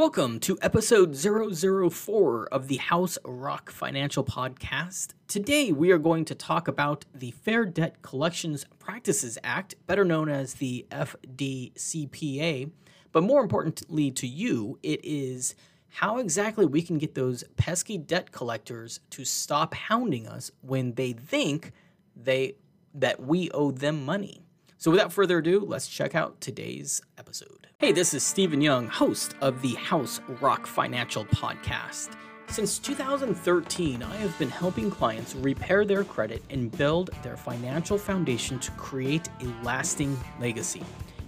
Welcome to episode 004 of the House Rock Financial Podcast. Today we are going to talk about the Fair Debt Collections Practices Act, better known as the FDCPA. But more importantly to you, it is how exactly we can get those pesky debt collectors to stop hounding us when they think they that we owe them money. So without further ado, let's check out today's episode. Hey, this is Stephen Young, host of the House Rock Financial Podcast. Since 2013, I have been helping clients repair their credit and build their financial foundation to create a lasting legacy.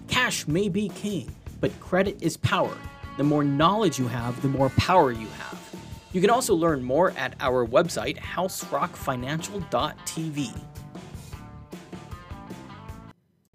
Cash may be king, but credit is power. The more knowledge you have, the more power you have. You can also learn more at our website, houserockfinancial.tv.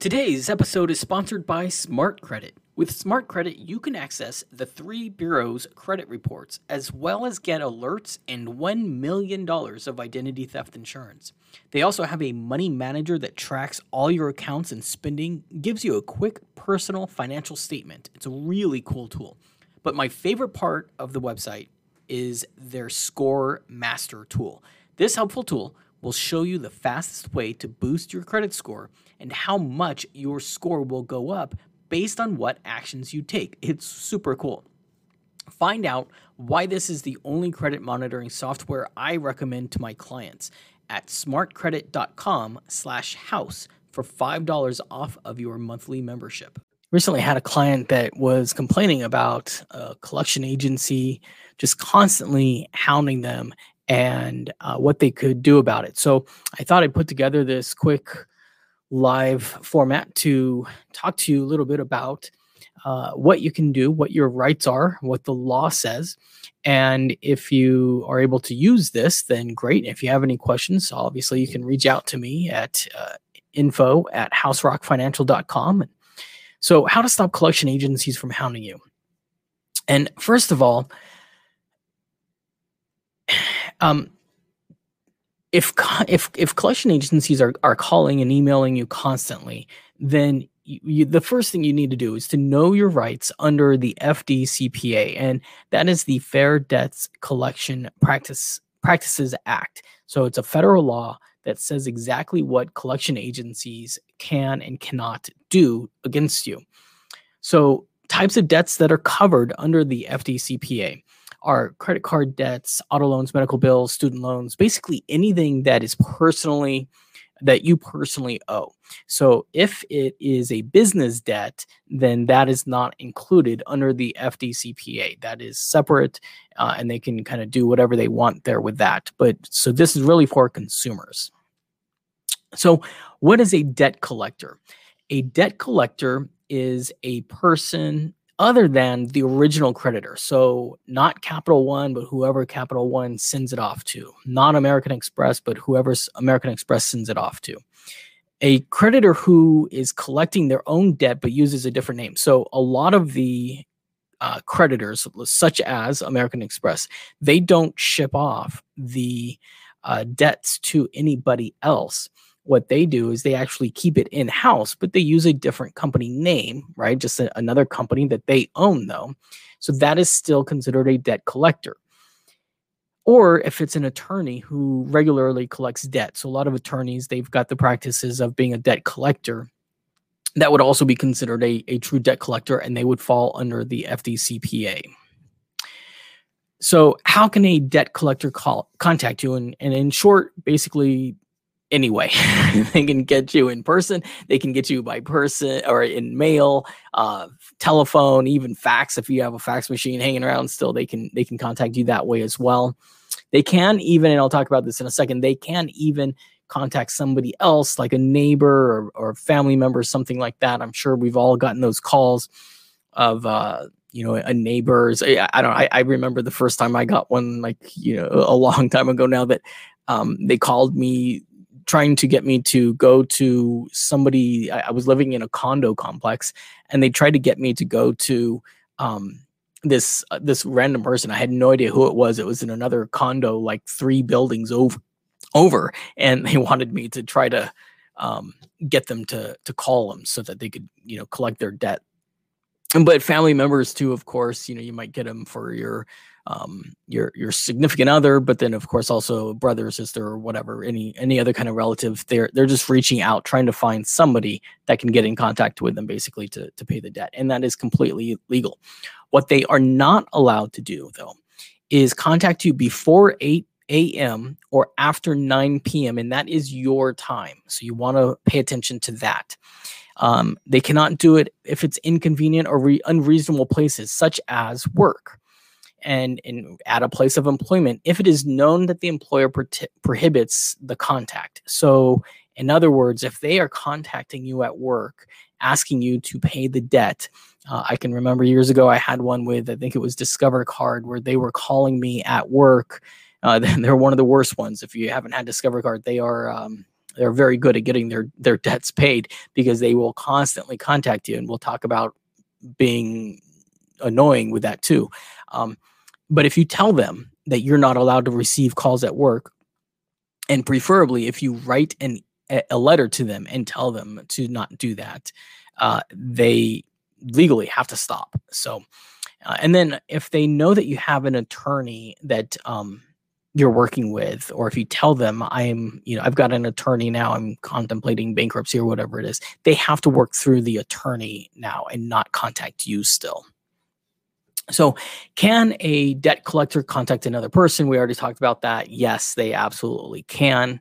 Today's episode is sponsored by Smart Credit. With Smart Credit, you can access the three bureaus' credit reports as well as get alerts and $1 million of identity theft insurance. They also have a money manager that tracks all your accounts and spending, gives you a quick personal financial statement. It's a really cool tool. But my favorite part of the website is their Score Master tool. This helpful tool will show you the fastest way to boost your credit score and how much your score will go up based on what actions you take. It's super cool. Find out why this is the only credit monitoring software I recommend to my clients at smartcredit.com/house for $5 off of your monthly membership. Recently had a client that was complaining about a collection agency just constantly hounding them and uh, what they could do about it. So I thought I'd put together this quick live format to talk to you a little bit about uh, what you can do, what your rights are, what the law says. And if you are able to use this, then great. If you have any questions, obviously you can reach out to me at uh, info at houserockfinancial.com. So, how to stop collection agencies from hounding you. And first of all, um, if if if collection agencies are are calling and emailing you constantly, then you, the first thing you need to do is to know your rights under the FDCPA, and that is the Fair Debts Collection Practice Practices Act. So it's a federal law that says exactly what collection agencies can and cannot do against you. So types of debts that are covered under the FDCPA are credit card debts, auto loans, medical bills, student loans, basically anything that is personally that you personally owe. So if it is a business debt, then that is not included under the FDCPA. That is separate, uh, and they can kind of do whatever they want there with that. But so this is really for consumers. So, what is a debt collector? A debt collector is a person other than the original creditor. So not Capital One, but whoever Capital One sends it off to. Not American Express, but whoever American Express sends it off to. A creditor who is collecting their own debt but uses a different name. So a lot of the uh, creditors, such as American Express, they don't ship off the uh, debts to anybody else what they do is they actually keep it in house, but they use a different company name, right? Just a, another company that they own, though. So that is still considered a debt collector. Or if it's an attorney who regularly collects debt. So a lot of attorneys, they've got the practices of being a debt collector. That would also be considered a, a true debt collector and they would fall under the FDCPA. So, how can a debt collector call contact you? And, and in short, basically, anyway. they can get you in person, they can get you by person or in mail, uh, telephone, even fax. If you have a fax machine hanging around still, they can they can contact you that way as well. They can even, and I'll talk about this in a second, they can even contact somebody else like a neighbor or, or family member, something like that. I'm sure we've all gotten those calls of uh, you know a neighbor's I, I don't I, I remember the first time I got one like you know a long time ago now that um, they called me trying to get me to go to somebody. I, I was living in a condo complex, and they tried to get me to go to um, this uh, this random person. I had no idea who it was. It was in another condo, like three buildings over, over, and they wanted me to try to um, get them to to call them so that they could you know collect their debt. But family members too, of course. You know, you might get them for your um, your your significant other, but then of course also brother, sister, or whatever, any any other kind of relative. They're they're just reaching out, trying to find somebody that can get in contact with them, basically to to pay the debt, and that is completely legal. What they are not allowed to do, though, is contact you before eight a.m. or after 9 p.m. and that is your time. So you want to pay attention to that. Um, they cannot do it if it's inconvenient or re- unreasonable places, such as work and, and at a place of employment if it is known that the employer pro- prohibits the contact. So, in other words, if they are contacting you at work, asking you to pay the debt, uh, I can remember years ago I had one with I think it was Discover Card where they were calling me at work. Uh, they're one of the worst ones. If you haven't had Discover Card, they are um, they're very good at getting their their debts paid because they will constantly contact you, and we'll talk about being annoying with that too. Um, but if you tell them that you're not allowed to receive calls at work, and preferably if you write an, a letter to them and tell them to not do that, uh, they legally have to stop. So, uh, and then if they know that you have an attorney that um, you're working with, or if you tell them I'm, you know, I've got an attorney now, I'm contemplating bankruptcy or whatever it is, they have to work through the attorney now and not contact you still. So, can a debt collector contact another person? We already talked about that. Yes, they absolutely can.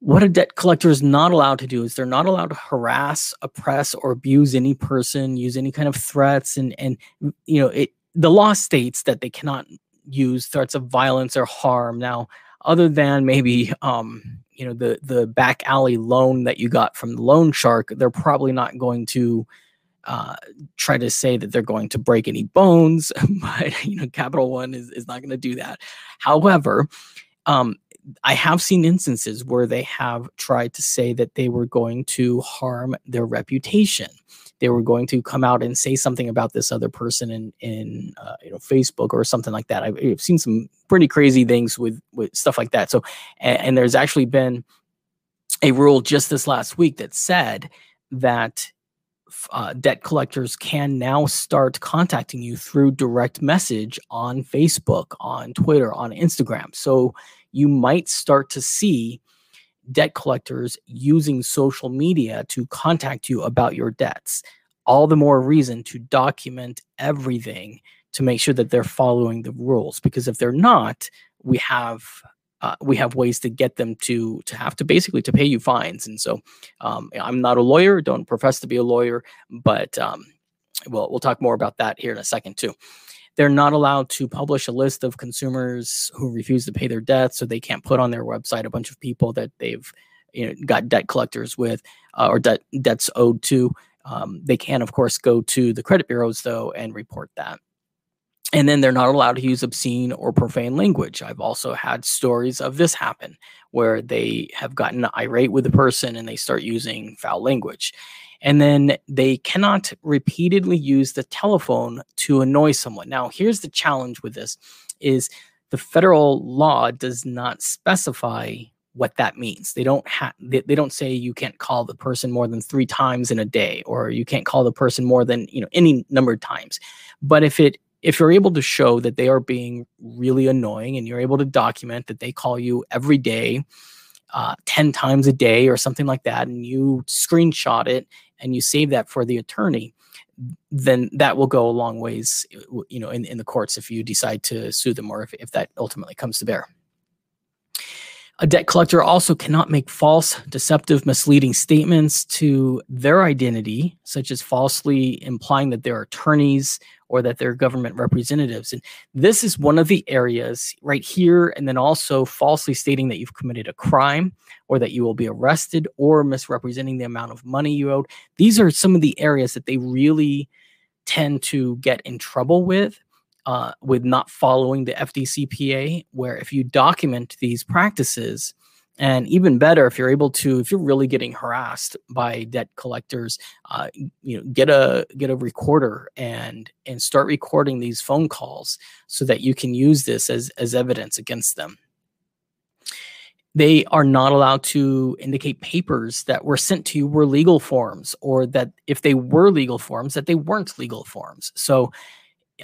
What a debt collector is not allowed to do is they're not allowed to harass, oppress, or abuse any person, use any kind of threats, and and you know it. The law states that they cannot use threats of violence or harm. Now, other than maybe um, you know the the back alley loan that you got from the loan shark, they're probably not going to uh, try to say that they're going to break any bones, but you know, Capital One is, is not going to do that. However, um, I have seen instances where they have tried to say that they were going to harm their reputation. They were going to come out and say something about this other person in in uh, you know Facebook or something like that. I've, seen some pretty crazy things with with stuff like that. So, and, and there's actually been a rule just this last week that said that uh, debt collectors can now start contacting you through direct message on Facebook, on Twitter, on Instagram. So you might start to see debt collectors using social media to contact you about your debts. All the more reason to document everything to make sure that they're following the rules. Because if they're not, we have uh, we have ways to get them to to have to basically to pay you fines. And so um, I'm not a lawyer, don't profess to be a lawyer, but um, we'll we'll talk more about that here in a second too. They're not allowed to publish a list of consumers who refuse to pay their debts, so they can't put on their website a bunch of people that they've you know, got debt collectors with uh, or debt debts owed to. Um, they can, of course, go to the credit bureaus though and report that and then they're not allowed to use obscene or profane language. I've also had stories of this happen where they have gotten irate with the person and they start using foul language. And then they cannot repeatedly use the telephone to annoy someone. Now, here's the challenge with this is the federal law does not specify what that means. They don't have they, they don't say you can't call the person more than 3 times in a day or you can't call the person more than, you know, any number of times. But if it if you're able to show that they are being really annoying and you're able to document that they call you every day, uh, 10 times a day or something like that, and you screenshot it and you save that for the attorney, then that will go a long ways, you know, in, in the courts if you decide to sue them or if, if that ultimately comes to bear. A debt collector also cannot make false, deceptive, misleading statements to their identity, such as falsely implying that they're attorneys or that they're government representatives. And this is one of the areas right here, and then also falsely stating that you've committed a crime or that you will be arrested or misrepresenting the amount of money you owed. These are some of the areas that they really tend to get in trouble with uh, with not following the FDCPA, where if you document these practices, and even better, if you're able to, if you're really getting harassed by debt collectors, uh, you know, get a get a recorder and and start recording these phone calls so that you can use this as as evidence against them. they are not allowed to indicate papers that were sent to you were legal forms or that if they were legal forms that they weren't legal forms so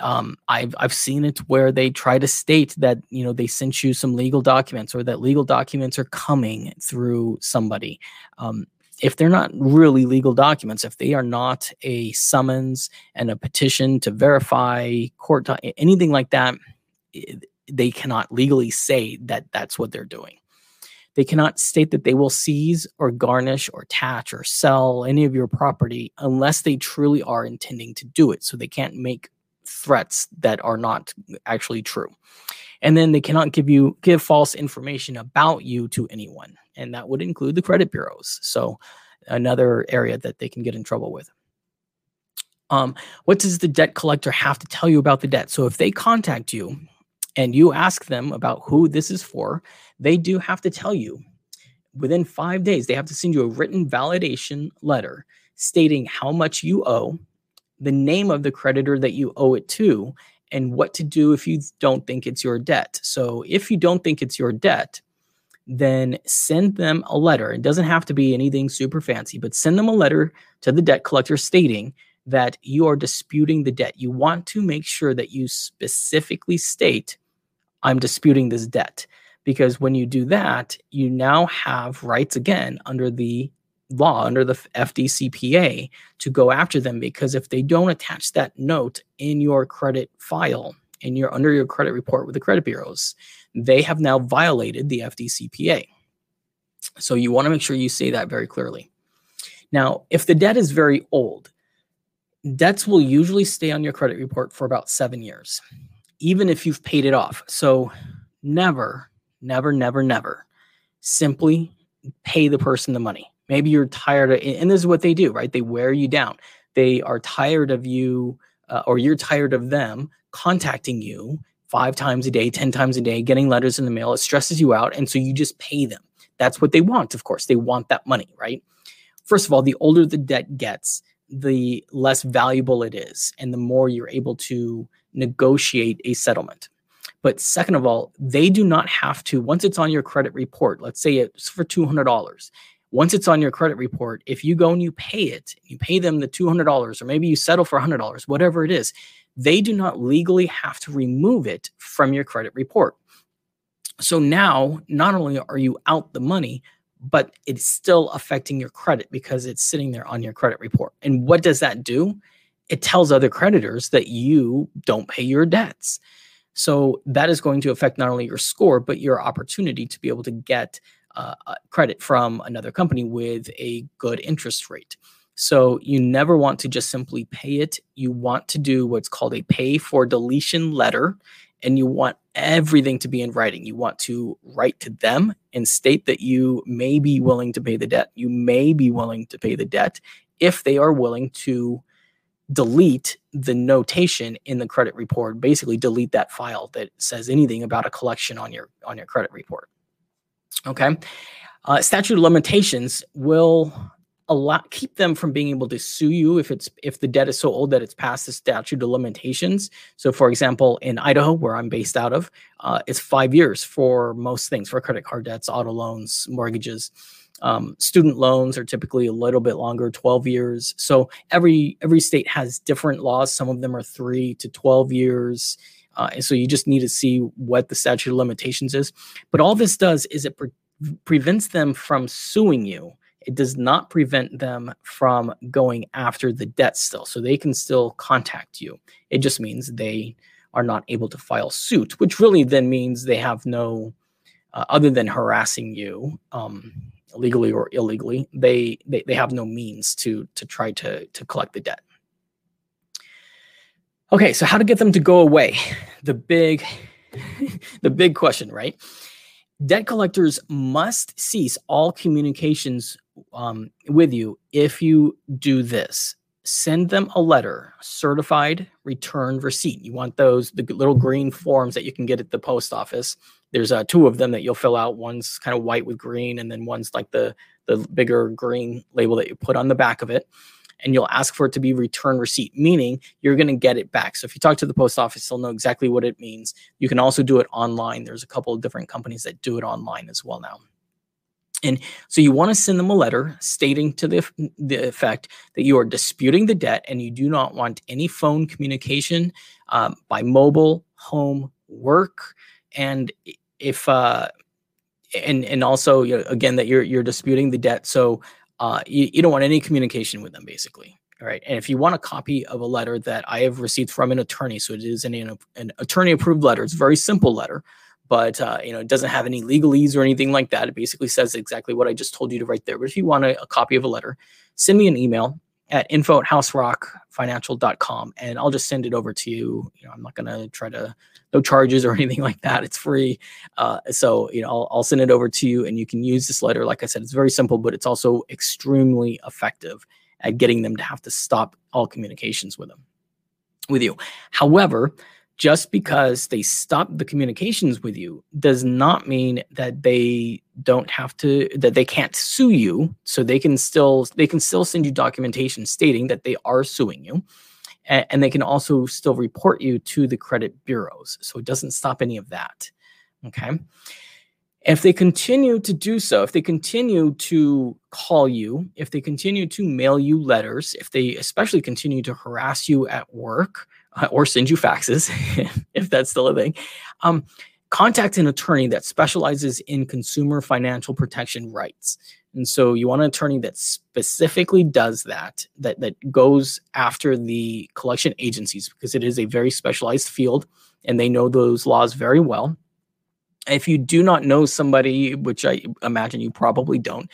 um, I've I've seen it where they try to state that you know they sent you some legal documents or that legal documents are coming through somebody. Um, if they're not really legal documents, if they are not a summons and a petition to verify court anything like that, they cannot legally say that that's what they're doing. They cannot state that they will seize or garnish or attach or sell any of your property unless they truly are intending to do it. So they can't make threats that are not actually true. And then they cannot give you give false information about you to anyone. And that would include the credit bureaus. So another area that they can get in trouble with. Um, what does the debt collector have to tell you about the debt? So if they contact you and you ask them about who this is for, they do have to tell you within five days, they have to send you a written validation letter stating how much you owe the name of the creditor that you owe it to, and what to do if you don't think it's your debt. So, if you don't think it's your debt, then send them a letter. It doesn't have to be anything super fancy, but send them a letter to the debt collector stating that you are disputing the debt. You want to make sure that you specifically state, I'm disputing this debt. Because when you do that, you now have rights again under the law under the FDCPA to go after them because if they don't attach that note in your credit file in your under your credit report with the credit bureaus, they have now violated the FDCPA. So you want to make sure you say that very clearly. Now, if the debt is very old, debts will usually stay on your credit report for about 7 years, even if you've paid it off. So never, never, never, never simply pay the person the money Maybe you're tired of, and this is what they do, right? They wear you down. They are tired of you, uh, or you're tired of them contacting you five times a day, 10 times a day, getting letters in the mail. It stresses you out. And so you just pay them. That's what they want, of course. They want that money, right? First of all, the older the debt gets, the less valuable it is, and the more you're able to negotiate a settlement. But second of all, they do not have to, once it's on your credit report, let's say it's for $200, once it's on your credit report, if you go and you pay it, you pay them the $200 or maybe you settle for $100, whatever it is, they do not legally have to remove it from your credit report. So now, not only are you out the money, but it's still affecting your credit because it's sitting there on your credit report. And what does that do? It tells other creditors that you don't pay your debts. So that is going to affect not only your score, but your opportunity to be able to get uh, uh, credit from another company with a good interest rate. So you never want to just simply pay it. You want to do what's called a pay for deletion letter, and you want everything to be in writing. You want to write to them and state that you may be willing to pay the debt. You may be willing to pay the debt if they are willing to delete the notation in the credit report basically delete that file that says anything about a collection on your on your credit report Okay. Uh, statute of limitations will allow keep them from being able to sue you if it's if the debt is so old that it's past the statute of limitations. So, for example, in Idaho, where I'm based out of, uh, it's five years for most things for credit card debts, auto loans, mortgages. Um, student loans are typically a little bit longer 12 years so every every state has different laws some of them are three to 12 years uh, and so you just need to see what the statute of limitations is. But all this does is it pre- prevents them from suing you. It does not prevent them from going after the debt still. So they can still contact you. It just means they are not able to file suit, which really then means they have no, uh, other than harassing you um, legally or illegally, they, they they have no means to to try to to collect the debt. Okay, so how to get them to go away? The big the big question, right? Debt collectors must cease all communications um, with you if you do this. Send them a letter, certified return receipt. You want those the little green forms that you can get at the post office. There's uh, two of them that you'll fill out. One's kind of white with green, and then one's like the the bigger green label that you put on the back of it and you'll ask for it to be return receipt, meaning you're going to get it back. So if you talk to the post office, they'll know exactly what it means. You can also do it online. There's a couple of different companies that do it online as well now. And so you want to send them a letter stating to the, the effect that you are disputing the debt and you do not want any phone communication um, by mobile, home, work, and if uh, and and also you know, again that you're you're disputing the debt, so uh, you, you don't want any communication with them basically. All right. And if you want a copy of a letter that I have received from an attorney, so it is an, an attorney approved letter, it's a very simple letter but uh, you know it doesn't have any legalese or anything like that. It basically says exactly what I just told you to write there. But if you want a, a copy of a letter, send me an email at info at houserockfinancial.com and I'll just send it over to you. You know, I'm not going to try to, no charges or anything like that. It's free. Uh, so, you know, I'll, I'll send it over to you and you can use this letter. Like I said, it's very simple, but it's also extremely effective at getting them to have to stop all communications with them, with you. However, just because they stop the communications with you does not mean that they don't have to that they can't sue you. So they can still they can still send you documentation stating that they are suing you and, they can also still report you to the credit bureaus. So it doesn't stop any of that okay? If they continue to do so, if they continue to call you, if they continue to mail you letters, if they especially continue to harass you at work, or send you faxes if that's still a thing. Um, contact an attorney that specializes in consumer financial protection rights. And so you want an attorney that specifically does that, that that goes after the collection agencies because it is a very specialized field and they know those laws very well. If you do not know somebody, which I imagine you probably don't,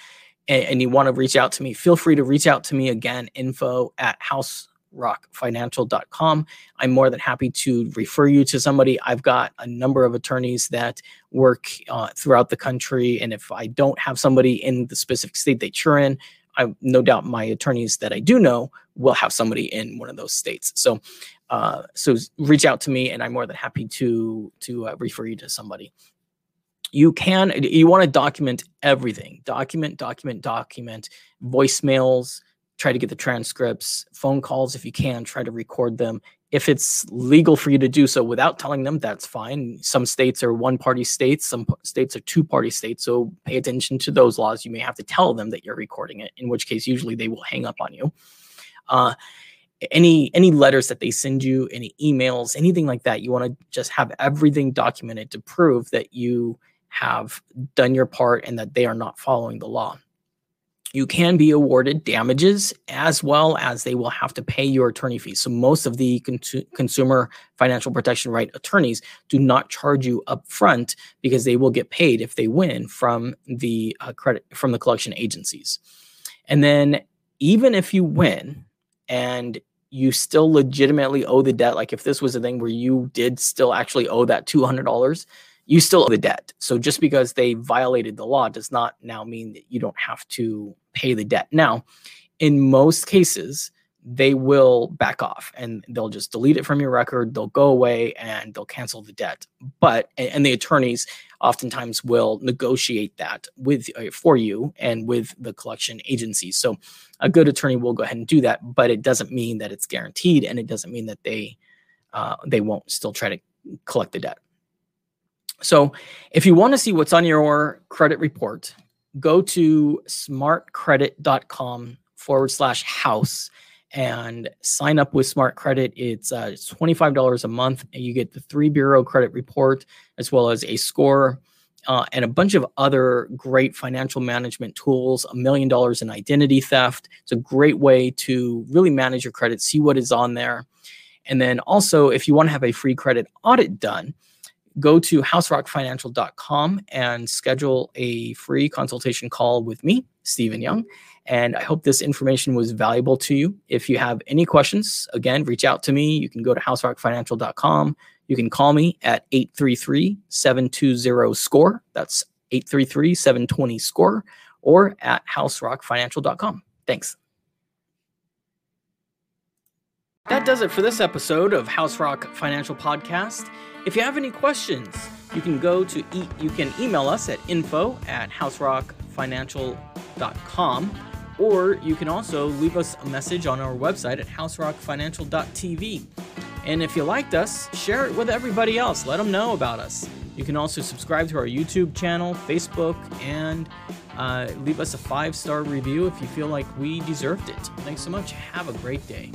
and, and you want to reach out to me, feel free to reach out to me again, info at house rockfinancial.com. I'm more than happy to refer you to somebody. I've got a number of attorneys that work uh, throughout the country. And if I don't have somebody in the specific state that you're in, I no doubt my attorneys that I do know will have somebody in one of those states. So, uh, so reach out to me, and I'm more than happy to to uh, refer you to somebody. You can you want to document everything. Document, document, document. Voicemails, try to get the transcripts, phone calls if you can, try to record them. If it's legal for you to do so without telling them, that's fine. Some states are one party states, some states are two party states. So pay attention to those laws. You may have to tell them that you're recording it, in which case, usually they will hang up on you. Uh, any any letters that they send you any emails anything like that you want to just have everything documented to prove that you have done your part and that they are not following the law you can be awarded damages as well as they will have to pay your attorney fees. So most of the con- consumer financial protection right attorneys do not charge you upfront because they will get paid if they win from the uh, credit from the collection agencies. And then even if you win and you still legitimately owe the debt, like if this was a thing where you did still actually owe that $200, you still owe the debt. So just because they violated the law does not now mean that you don't have to pay the debt. Now, in most cases, they will back off and they'll just delete it from your record. They'll go away and they'll cancel the debt. But and the attorneys oftentimes will negotiate that with uh, for you and with the collection agency. So a good attorney will go ahead and do that, but it doesn't mean that it's guaranteed, and it doesn't mean that they uh, they won't still try to collect the debt. So if you want to see what's on your credit report, go to smartcredit.com forward slash house and sign up with Smart Credit. It's, uh, $25 a month, and you get the three bureau credit report as well as a score. Uh, and a bunch of other great financial management tools, a million dollars in identity theft. It's a great way to really manage your credit, see what is on there. And then also, if you want to have a free credit audit done, go to houserockfinancial.com and schedule a free consultation call with me, Stephen Young. And I hope this information was valuable to you. If you have any questions, again, reach out to me. You can go to houserockfinancial.com. You can call me at 833 720 SCORE. That's 833 720 SCORE or at houserockfinancial.com. Thanks. That does it for this episode of House Rock Financial Podcast. If you have any questions, you can go to e- you can email us at info at houserockfinancial.com or you can also leave us a message on our website at houserockfinancial.tv. And if you liked us, share it with everybody else. Let them know about us. You can also subscribe to our YouTube channel, Facebook, and Uh, leave us a five star review if you feel like we deserved it. Thanks so much. Have a great day.